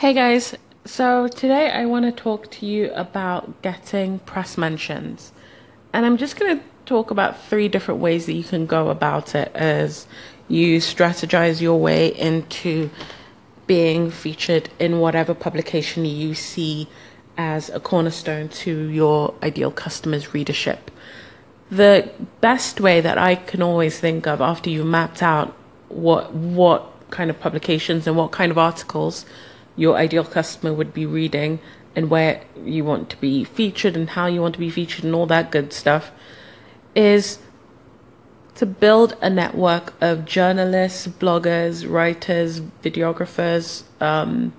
Hey guys, so today I want to talk to you about getting press mentions. And I'm just going to talk about three different ways that you can go about it as you strategize your way into being featured in whatever publication you see as a cornerstone to your ideal customer's readership. The best way that I can always think of after you've mapped out what what kind of publications and what kind of articles your ideal customer would be reading and where you want to be featured and how you want to be featured and all that good stuff is to build a network of journalists, bloggers, writers, videographers, um,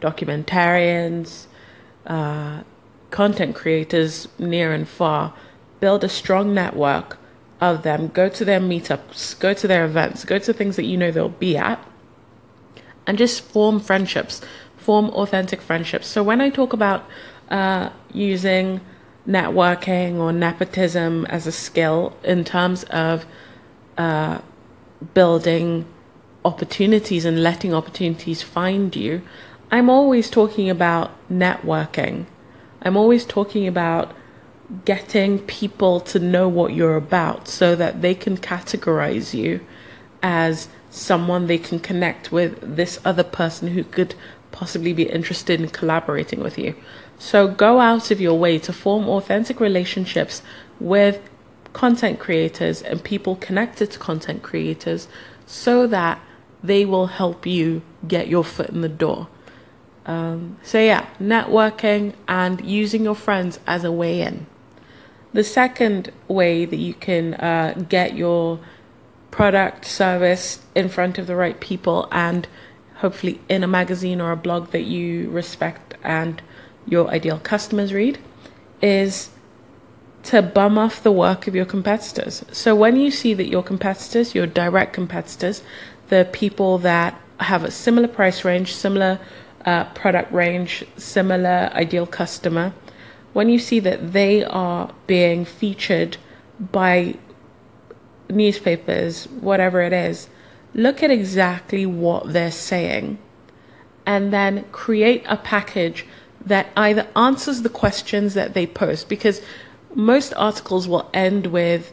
documentarians, uh, content creators near and far. Build a strong network of them. Go to their meetups, go to their events, go to things that you know they'll be at, and just form friendships, form authentic friendships. So when I talk about uh, using networking or nepotism as a skill in terms of uh, building opportunities and letting opportunities find you, I'm always talking about networking. I'm always talking about getting people to know what you're about so that they can categorize you as someone they can connect with this other person who could possibly be interested in collaborating with you. So go out of your way to form authentic relationships with content creators and people connected to content creators so that they will help you get your foot in the door. Um, so, yeah, networking and using your friends as a way in. The second way that you can uh, get your product, service in front of the right people and hopefully in a magazine or a blog that you respect and your ideal customers read is to bum off the work of your competitors. So when you see that your competitors, your direct competitors, the people that have a similar price range, similar uh, product range, similar ideal customer, when you see that they are being featured by newspapers, whatever it is, look at exactly what they're saying and then create a package that either answers the questions that they post because most articles will end with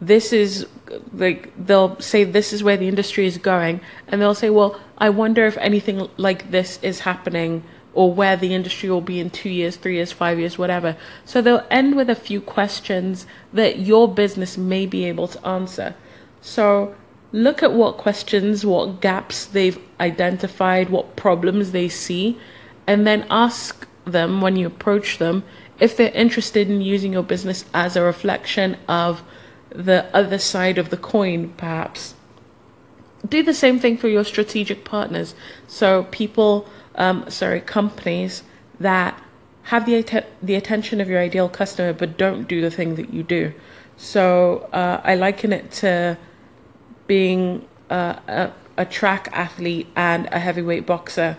this is like they'll say this is where the industry is going and they'll say well i wonder if anything like this is happening or where the industry will be in two years, three years, five years, whatever. So they'll end with a few questions that your business may be able to answer. So look at what questions, what gaps they've identified, what problems they see, and then ask them when you approach them if they're interested in using your business as a reflection of the other side of the coin, perhaps. Do the same thing for your strategic partners. So people um, sorry, companies that have the att- the attention of your ideal customer, but don't do the thing that you do. So uh, I liken it to being uh, a, a track athlete and a heavyweight boxer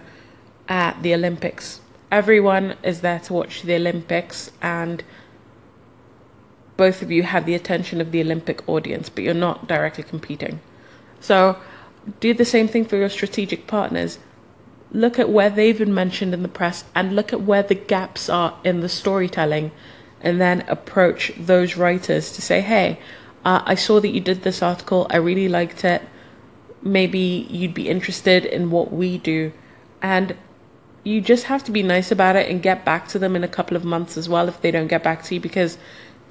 at the Olympics. Everyone is there to watch the Olympics, and both of you have the attention of the Olympic audience, but you're not directly competing. So do the same thing for your strategic partners look at where they've been mentioned in the press and look at where the gaps are in the storytelling and then approach those writers to say, hey, uh, I saw that you did this article, I really liked it. Maybe you'd be interested in what we do. And you just have to be nice about it and get back to them in a couple of months as well if they don't get back to you because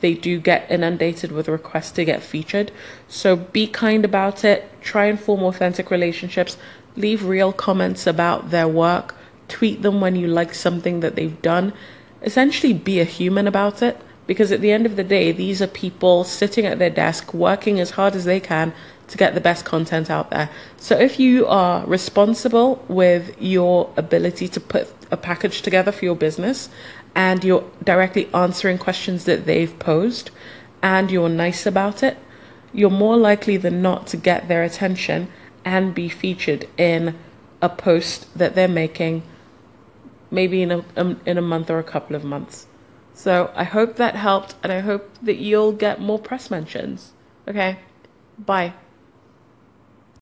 they do get inundated with requests to get featured. So be kind about it, try and form authentic relationships leave real comments about their work, tweet them when you like something that they've done. Essentially, be a human about it because at the end of the day, these are people sitting at their desk working as hard as they can to get the best content out there. So if you are responsible with your ability to put a package together for your business and you're directly answering questions that they've posed and you're nice about it, you're more likely than not to get their attention and be featured in a post that they're making maybe in a um, in a month or a couple of months. So I hope that helped and I hope that you'll get more press mentions. Okay. Bye.